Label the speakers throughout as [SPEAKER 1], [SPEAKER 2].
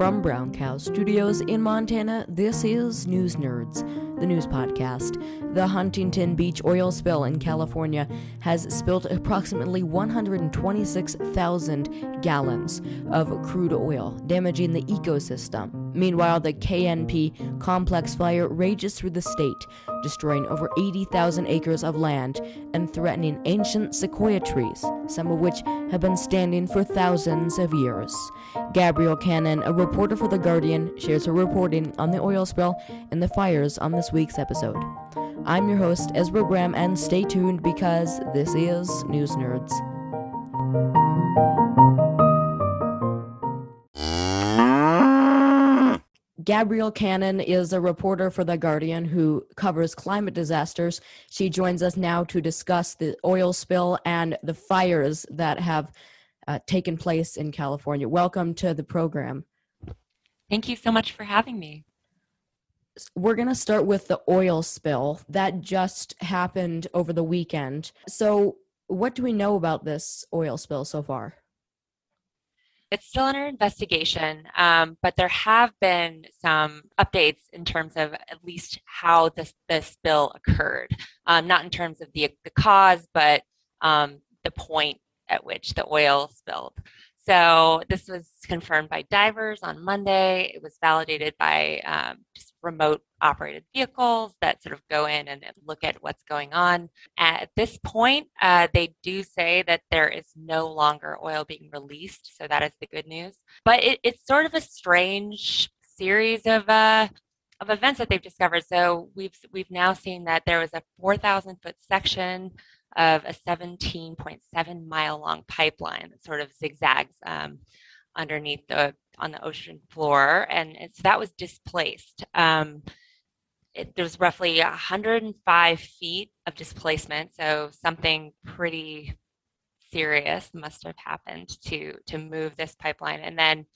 [SPEAKER 1] From Brown Cow Studios in Montana, this is News Nerds, the news podcast. The Huntington Beach oil spill in California has spilled approximately 126,000 gallons of crude oil, damaging the ecosystem. Meanwhile, the KNP complex fire rages through the state, destroying over 80,000 acres of land and threatening ancient sequoia trees, some of which have been standing for thousands of years. Gabrielle Canon, a reporter for The Guardian, shares her reporting on the oil spill and the fires on this week's episode. I'm your host, Ezra Graham, and stay tuned because this is News Nerds. Gabrielle Canon is a reporter for The Guardian who covers climate disasters. She joins us now to discuss the oil spill and the fires that have uh, taken place in California. Welcome to the program.
[SPEAKER 2] Thank you so much for having me.
[SPEAKER 1] We're going to start with the oil spill that just happened over the weekend. So, what do we know about this oil spill so far?
[SPEAKER 2] It's still under investigation, um, but there have been some updates in terms of at least how this, this spill occurred. Um, not in terms of the, the cause, but um, the point at which the oil spilled. So this was confirmed by divers on Monday. It was validated by um, just remote operated vehicles that sort of go in and, look at what's going on. At this point, uh, they do say that there is no longer oil being released. So that is the good news. But it, it's sort of a strange series of uh, of events that they've discovered. So we've we've now seen that there was a 4,000 foot section of a 17.7 mile long pipeline that sort of zigzags um, underneath the on the ocean floor, and so that was displaced. Um, it, there was roughly 105 feet of displacement, so something pretty serious must have happened to to move this pipeline. And then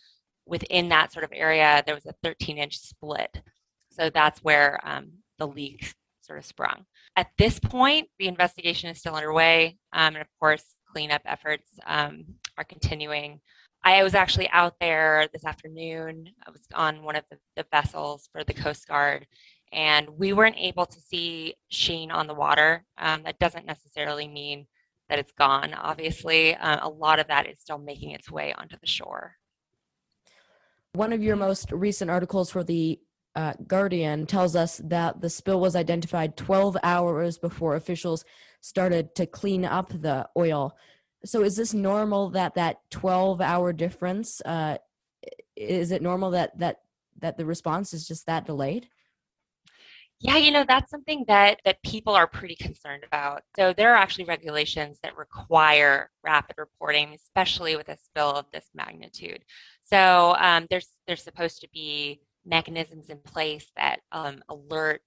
[SPEAKER 2] within that sort of area, there was a 13 inch split. So that's where um, the leak sort of sprung. At this point, the investigation is still underway, um, and of course, cleanup efforts um, are continuing. I was actually out there this afternoon. I was on one of the, the, vessels for the Coast Guard, and we weren't able to see sheen on the water. Um, that doesn't necessarily mean that it's gone, obviously. Uh, a lot of that is still making its way onto the shore.
[SPEAKER 1] One of your most recent articles for the uh, Guardian tells us that the spill was identified 12 hours before officials started to clean up the oil. So, is this normal that that 12 hour difference? Uh, is it normal that that that the response is just that delayed?
[SPEAKER 2] Yeah, you know, that's something that that people are pretty concerned about. So there are actually regulations that require rapid reporting, especially with a spill of this magnitude. So um, there's there's supposed to be mechanisms in place that um, alert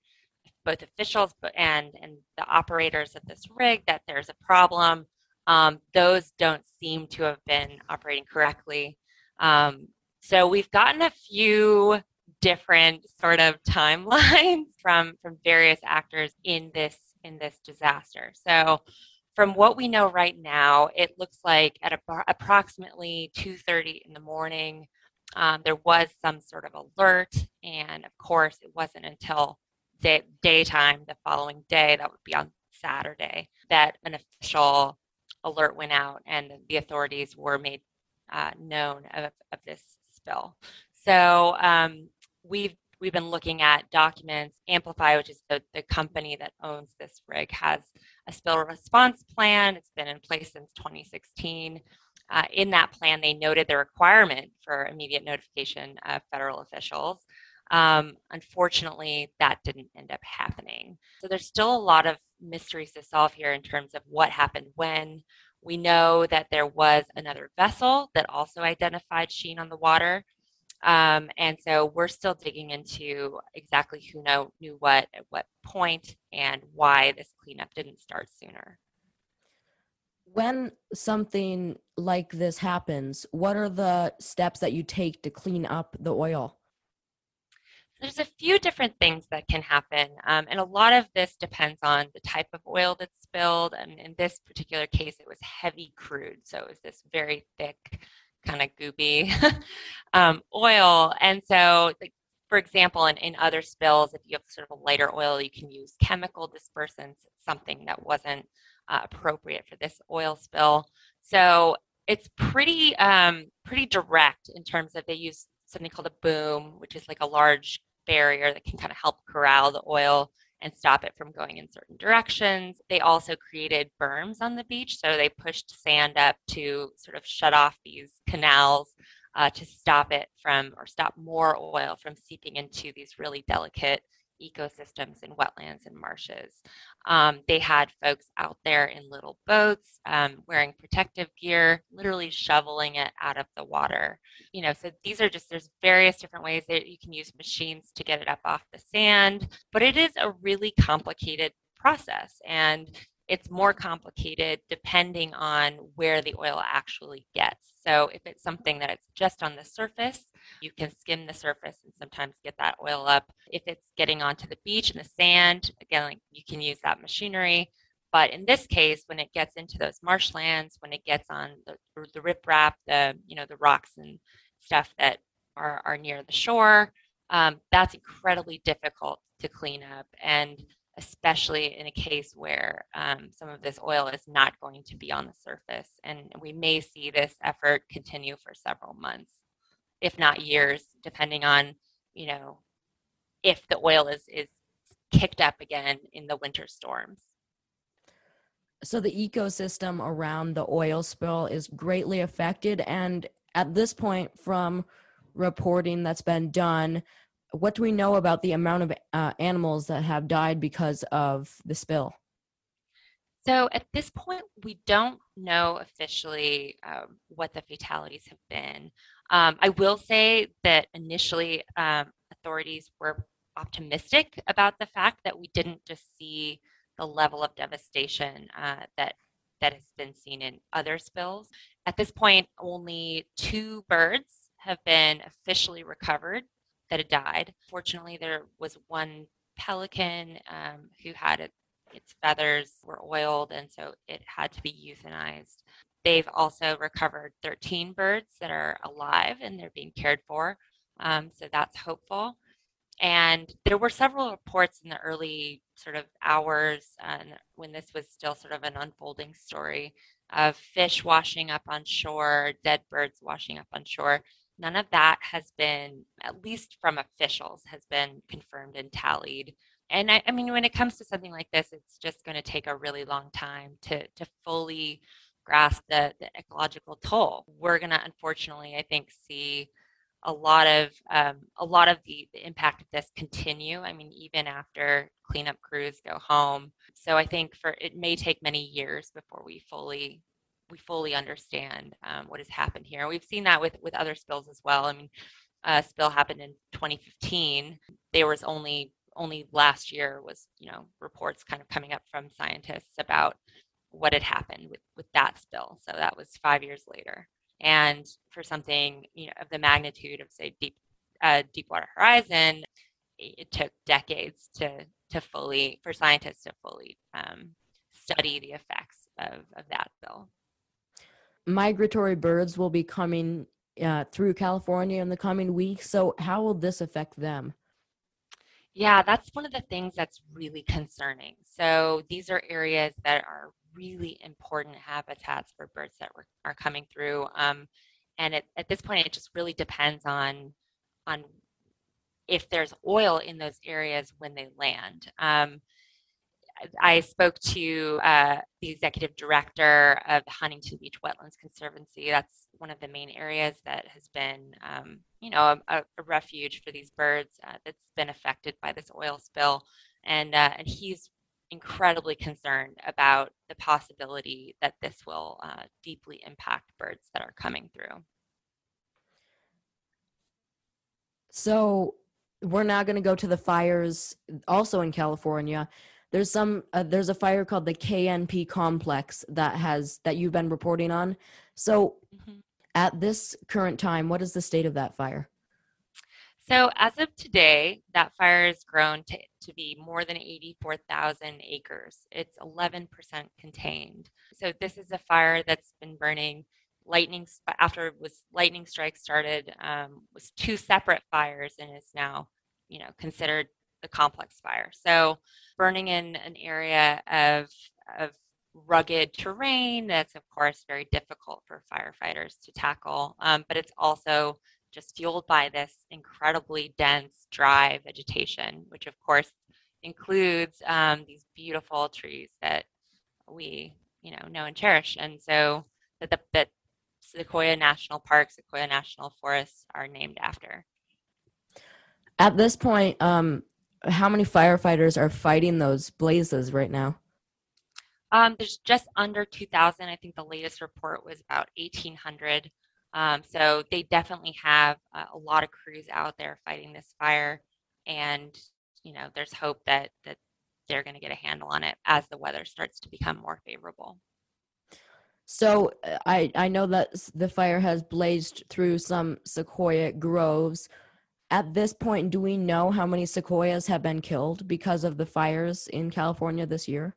[SPEAKER 2] both officials and and the operators of this rig that there's a problem. Um, those don't seem to have been operating correctly. Um, so we've gotten a few different sort of timelines from from various actors in this in this disaster. So from what we know right now, it looks like at approximately 2:30 in the morning, um, there was some sort of alert. And of course, it wasn't until day, daytime the following day, that would be on Saturday, that an official alert went out and the authorities were made uh, known of, of, this spill. So um, we've we've been looking at documents. Amplify, which is the, the company that owns this rig, has a spill response plan. It's been in place since 2016. Uh, in that plan, they noted the requirement for immediate notification of federal officials. Um, unfortunately, that didn't end up happening. So there's still a lot of mysteries to solve here in terms of what happened when. We know that there was another vessel that also identified sheen on the water. Um, and so we're still digging into exactly who know, knew what at what point and why this cleanup didn't start sooner
[SPEAKER 1] when something like this happens, what are the steps that you take to clean up the oil?
[SPEAKER 2] There's a few different things that can happen, um, and a lot of this depends on the type of oil that's spilled. And in this particular case, it was heavy crude, so it was this very thick kind of goopy um, oil. And so, like, for example, in, in other spills, if you have sort of a lighter oil, you can use chemical dispersants, something that wasn't uh, appropriate for this oil spill. So it's pretty um, pretty direct in terms of they use something called a boom, which is like a large barrier that can kind of help corral the oil and stop it from going in certain directions. They also created berms on the beach, so they pushed sand up to sort of shut off these canals uh, to stop it from or stop more oil from seeping into these really delicate ecosystems and wetlands and marshes. Um, they had folks out there in little boats um, wearing protective gear, literally shoveling it out of the water. You know, so these are just, there's various different ways that you can use machines to get it up off the sand, but it is a really complicated process. And it's more complicated depending on where the oil actually gets. So if it's something that it's just on the surface, you can skim the surface and sometimes get that oil up. If it's getting onto the beach and the sand, again, like you can use that machinery. But in this case, when it gets into those marshlands, when it gets on the, the riprap, the you know the rocks and stuff that are, are near the shore, um, that's incredibly difficult to clean up. And especially in a case where um, some of this oil is not going to be on the surface. And we may see this effort continue for several months, if not years, depending on, you know, if the oil is, is kicked up again in the winter storms.
[SPEAKER 1] So the ecosystem around the oil spill is greatly affected. And at this point, from reporting that's been done, what do we know about the amount of uh, animals that have died because of the spill?
[SPEAKER 2] So at this point, we don't know officially um, what the fatalities have been. Um, I will say that initially um, authorities were optimistic about the fact that we didn't just see the level of devastation uh, that that has been seen in other spills. At this point, only two birds have been officially recovered that had died. Fortunately, there was one pelican um, who had it, its feathers were oiled, and so it had to be euthanized. They've also recovered 13 birds that are alive and they're being cared for. Um, so that's hopeful. And there were several reports in the early sort of hours uh, when this was still sort of an unfolding story of fish washing up on shore, dead birds washing up on shore none of that has been at least from officials has been confirmed and tallied. And I, I, mean when it comes to something like this it's just going to take a really long time to to fully grasp the, the ecological toll. We're going to unfortunately i think see a lot of um, a lot of the, the impact of this continue i mean even after cleanup crews go home. So i think for it may take many years before we fully we fully understand um, what has happened here. We've seen that with with other spills as well. I mean, a spill happened in 2015. There was only only last year was you know reports kind of coming up from scientists about what had happened with with that spill. So that was five years later. And for something you know of the magnitude of say deep uh, Deepwater Horizon, it took decades to to fully for scientists to fully um, study the effects of, of that spill
[SPEAKER 1] migratory birds will be coming uh, through California in the coming weeks. So, how will this affect them?
[SPEAKER 2] Yeah, that's one of the things that's really concerning. So, these are areas that are really important habitats for birds that are coming through. Um, and it, at this point, it just really depends on on if there's oil in those areas when they land. Um, I spoke to uh, the executive director of the Huntington Beach Wetlands Conservancy. That's one of the main areas that has been, um, you know, a, a, refuge for these birds uh, that's been affected by this oil spill, and uh, and he's incredibly concerned about the possibility that this will uh, deeply impact birds that are coming through.
[SPEAKER 1] So we're now going to go to the fires also in California there's some uh, there's a fire called the KNP complex that has that you've been reporting on. So mm-hmm. at this current time, what is the state of that fire?
[SPEAKER 2] So as of today, that fire has grown to, to be more than 84,000 acres. It's 11% contained. So this is a fire that's been burning lightning after was lightning strike started um, was two separate fires and is now you know considered the complex fire. So burning in an area of of rugged terrain that's of course very difficult for firefighters to tackle um, but it's also just fueled by this incredibly dense dry vegetation which of course includes um, these beautiful trees that we you know know and cherish and so that the that sequoia national park sequoia national forests are named after
[SPEAKER 1] at this point um, how many firefighters are fighting those blazes right now
[SPEAKER 2] um, there's just under 2,000. I think the latest report was about 1,800. Um, so they definitely have uh, a lot of crews out there fighting this fire, and you know there's hope that that they're going to get a handle on it as the weather starts to become more favorable.
[SPEAKER 1] So uh, I I know that the fire has blazed through some sequoia groves. At this point, do we know how many sequoias have been killed because of the fires in California this year?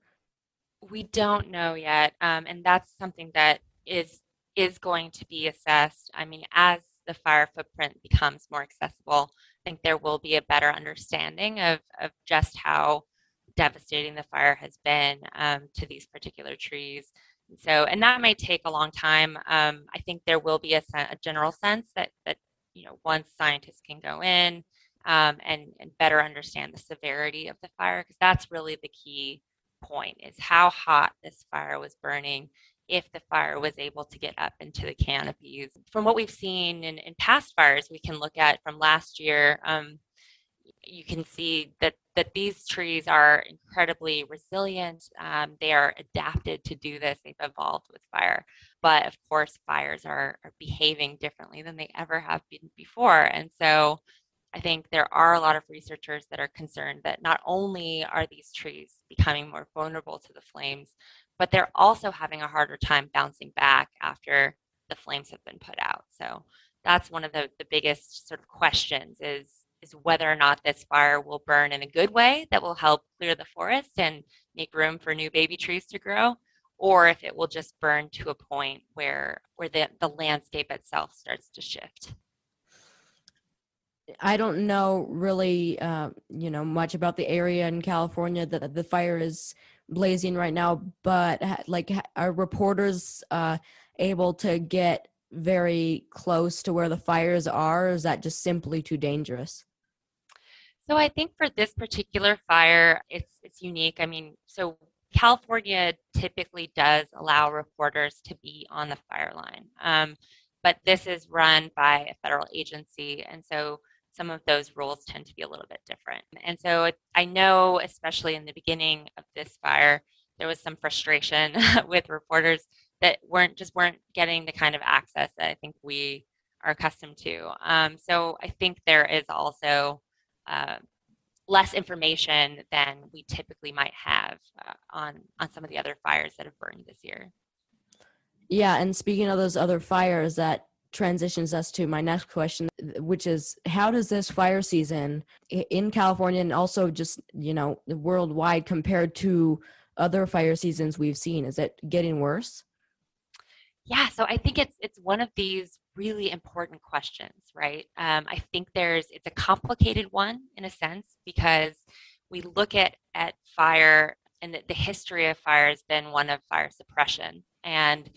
[SPEAKER 2] we don't know yet, um, and that's something that is is going to be assessed. I mean, as the fire footprint becomes more accessible, I think there will be a better understanding of of just how devastating the fire has been um, to these particular trees. So, and that might take a long time. Um, I think there will be a, a, general sense that that you know once scientists can go in um, and and better understand the severity of the fire, because that's really the key point is how hot this fire was burning if the fire was able to get up into the canopies. From what we've seen in, in past fires, we can look at from last year, um, you can see that, that these trees are incredibly resilient. Um, they are adapted to do this. They've evolved with fire. But of course, fires are, are behaving differently than they ever have been before. And so I think there are a lot of researchers that are concerned that not only are these trees becoming more vulnerable to the flames, but they're also having a harder time bouncing back after the flames have been put out. So that's one of the, the biggest sort of questions is, is whether or not this fire will burn in a good way that will help clear the forest and make room for new baby trees to grow, or if it will just burn to a point where, where the, the landscape itself starts to shift.
[SPEAKER 1] I don't know really, uh, you know, much about the area in California that the fire is blazing right now. But like, are reporters uh, able to get very close to where the fires are? Or is that just simply too dangerous?
[SPEAKER 2] So I think for this particular fire, it's it's unique. I mean, so California typically does allow reporters to be on the fire line. Um, but this is run by a federal agency. And so some of those rules tend to be a little bit different. And so I know, especially in the beginning of this fire, there was some frustration with reporters that weren't just weren't getting the kind of access that I think we are accustomed to. Um, so I think there is also uh, less information than we typically might have uh, on on some of the other fires that have burned this year.
[SPEAKER 1] Yeah, and speaking of those other fires that transitions us to my next question which is how does this fire season in california and also just you know worldwide compared to other fire seasons we've seen is it getting worse
[SPEAKER 2] yeah so i think it's it's one of these really important questions right um, i think there's it's a complicated one in a sense because we look at at fire and the, the history of fire has been one of fire suppression and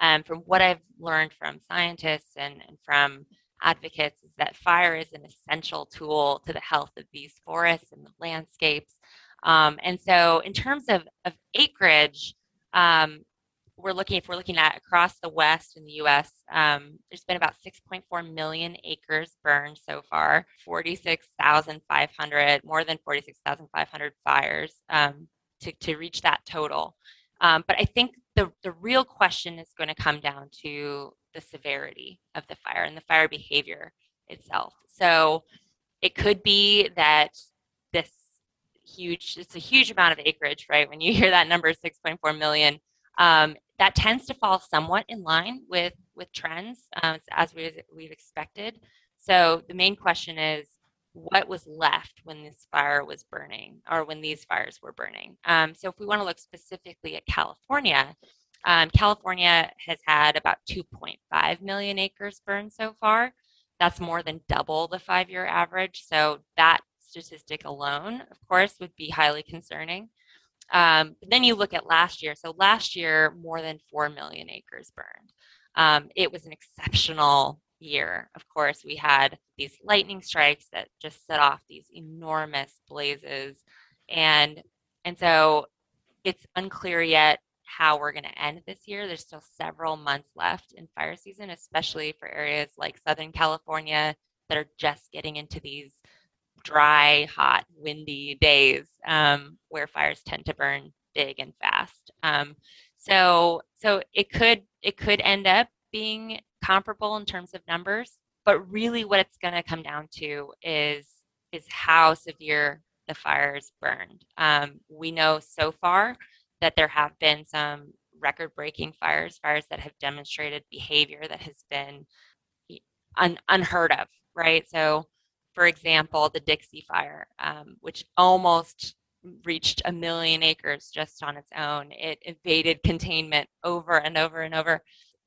[SPEAKER 2] um, from what I've learned from scientists and, and from advocates is that fire is an essential tool to the health of these forests and the landscapes. Um, and so in terms of, of acreage, um, we're looking, if we're looking at across the West in the US, um, there's been about 6.4 million acres burned so far, 46,500, more than 46,500 fires um, to, to reach that total. Um, but I think the, the real question is going to come down to the severity of the fire and the fire behavior itself. So it could be that this huge, it's a huge amount of acreage, right? When you hear that number, 6.4 million, um, that tends to fall somewhat in line with with trends um, as we, we've expected. So the main question is, what was left when this fire was burning or when these fires were burning. Um, so if we want to look specifically at California, Um, California has had about 2.5 million acres burned so far. That's more than double the five year average. So that statistic alone, of course, would be highly concerning. Um, but then you look at last year. So last year, more than 4 million acres burned. Um, it was an exceptional year. Of course, we had these lightning strikes that just set off these enormous blazes. And and so it's unclear yet how we're going to end this year. There's still several months left in fire season, especially for areas like Southern California that are just getting into these dry, hot, windy days um, where fires tend to burn big and fast. Um, so, so it could it could end up being comparable in terms of numbers, but really, what it's going to come down to is is how severe the fires burned. Um, we know so far that there have been some record breaking fires, fires that have demonstrated behavior that has been un- unheard of, right? So, for example, the Dixie Fire, um, which almost reached a million acres just on its own, it evaded containment over and over and over.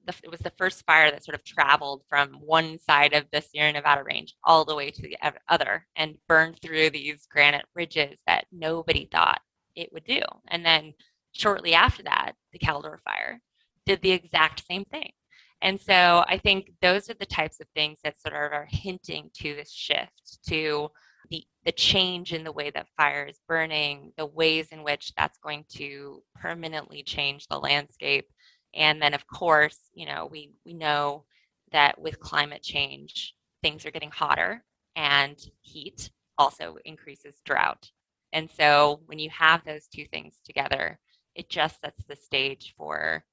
[SPEAKER 2] The, it was the first fire that sort of traveled from one side of the Sierra Nevada range all the way to the other and burned through these granite ridges that nobody thought it would do. And then shortly after that, the Caldor fire did the exact same thing. And so I think those are the types of things that sort of are hinting to this shift to the, the change in the way that fire is burning, the ways in which that's going to permanently change the landscape. And then of course, you know, we we know that with climate change, things are getting hotter and heat also increases drought. And so when you have those two things together, it just sets the stage for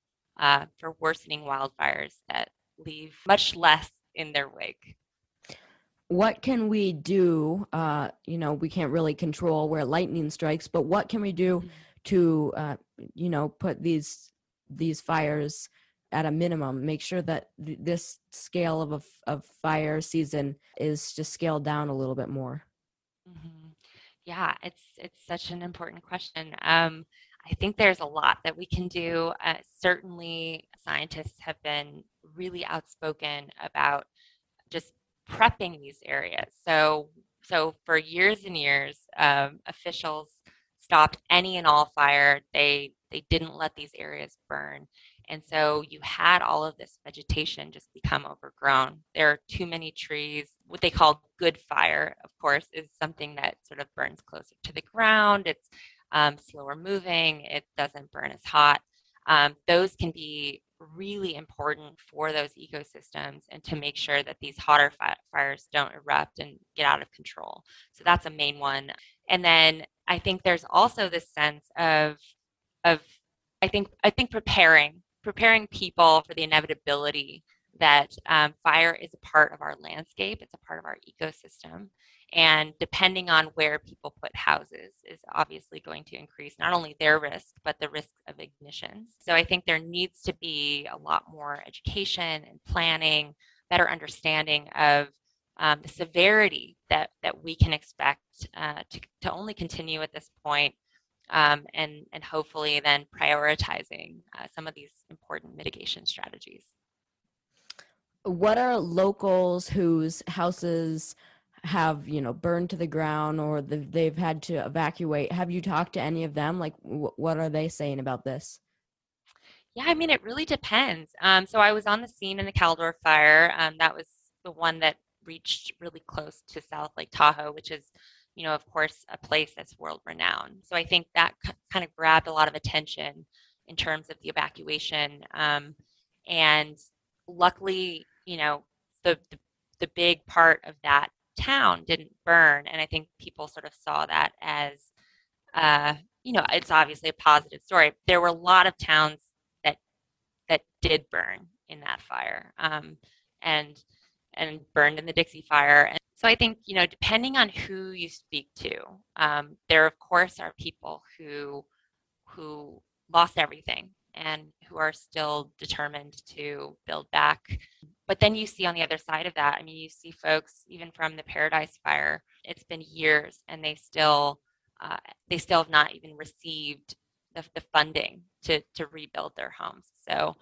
[SPEAKER 2] uh, for worsening wildfires that leave much less in their wake.
[SPEAKER 1] What can we do? Uh, you know, we can't really control where lightning strikes, but what can we do mm-hmm. to, uh, you know, put these these fires at a minimum? Make sure that th- this scale of a of fire season is just scaled down a little bit more.
[SPEAKER 2] Mm-hmm. Yeah, it's it's such an important question. Um, I think there's a lot that we can do. Uh, certainly, scientists have been really outspoken about just prepping these areas. So, so for years and years, um, officials stopped any and all fire. They they didn't let these areas burn, and so you had all of this vegetation just become overgrown. There are too many trees. What they call good fire, of course, is something that sort of burns closer to the ground. It's um, slower moving, it doesn't burn as hot. Um, those can be really important for those ecosystems and to make sure that these hotter fi- fires don't erupt and get out of control. So that's a main one. And then I think there's also this sense of of I think I think preparing preparing people for the inevitability that um, fire is a part of our landscape, it's a part of our ecosystem, and depending on where people put houses is obviously going to increase not only their risk, but the risk of ignitions. So I think there needs to be a lot more education and planning, better understanding of um, the severity that, that we can expect uh, to, to only continue at this point, um, and, and hopefully then prioritizing uh, some of these important mitigation strategies.
[SPEAKER 1] What are locals whose houses have you know burned to the ground or the, they've had to evacuate. Have you talked to any of them? Like w- what are they saying about this?
[SPEAKER 2] Yeah i mean it really depends. Um, so i was on the scene in the caldor fire. Um, that was the one that reached really close to south lake tahoe which is you know of course a place that's world renowned. So i think that c- kind of grabbed a lot of attention in terms of the evacuation. Um, and luckily you know the, the the big part of that town didn't burn. And I think people sort of saw that as, uh, you know, it's obviously a positive story. There were a lot of towns that that did burn in that fire, um, and and burned in the Dixie Fire. And so I think you know, depending on who you speak to, um, there of course are people who who lost everything and who are still determined to build back but then you see on the other side of that, I mean, you see folks even from the Paradise Fire. It's been years, and they still uh, they still have not even received the, the funding to, to rebuild their homes. So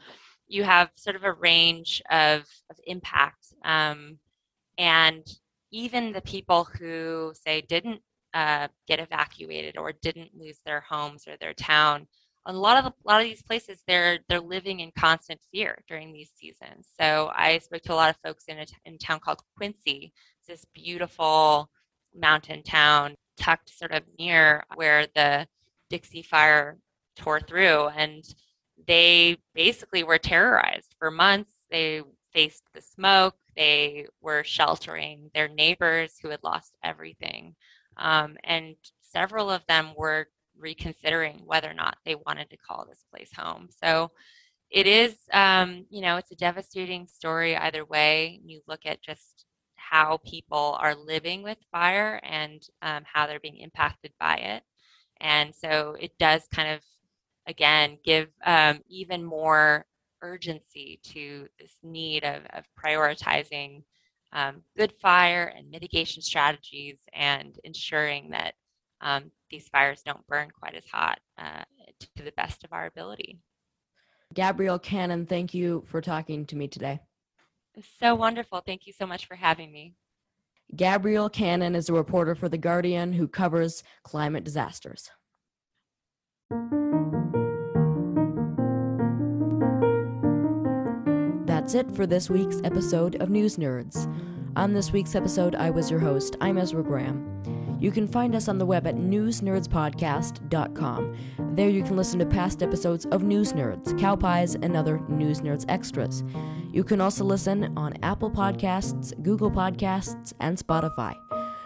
[SPEAKER 2] you have sort of a range of, of impact. Um, and even the people who say didn't uh, get evacuated or didn't lose their homes or their town, a lot of a lot of these places they're they're living in constant fear during these seasons. So I spoke to a lot of folks in a, in a town called Quincy. It's this beautiful mountain town tucked sort of near where the Dixie Fire tore through, and they basically were terrorized for months. They faced the smoke. They were sheltering their neighbors who had lost everything. Um, and several of them were reconsidering whether or not they wanted to call this place home. So it is, um, you know, it's a devastating story either way. You look at just how people are living with fire and um, how they're being impacted by it. And so it does kind of, again, give um, even more urgency to this need of, of prioritizing um, good fire and mitigation strategies and ensuring that um, these fires don't burn quite as hot uh, to the best of our ability.
[SPEAKER 1] Gabrielle Canon, thank you for talking to me today.
[SPEAKER 2] So wonderful. Thank you so much for having me.
[SPEAKER 1] Gabrielle Canon is a reporter for The Guardian who covers climate disasters. That's it for this week's episode of News Nerds. On this week's episode, I was your host. I'm Ezra Graham. You can find us on the web at newsnerdspodcast.com. There you can listen to past episodes of News Nerds, Cow Pies, and other News Nerds extras. You can also listen on Apple Podcasts, Google Podcasts, and Spotify.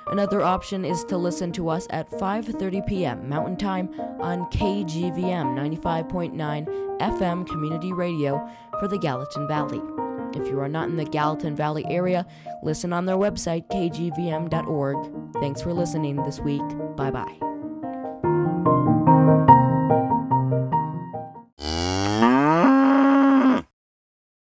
[SPEAKER 1] Another option is to listen to us at 5:30 p.m. Mountain Time on KGVM 95.9 FM Community Radio for the Gallatin Valley. If you are not in the Gallatin Valley area, listen on their website kgvm.org. Thanks for listening this week. Bye-bye.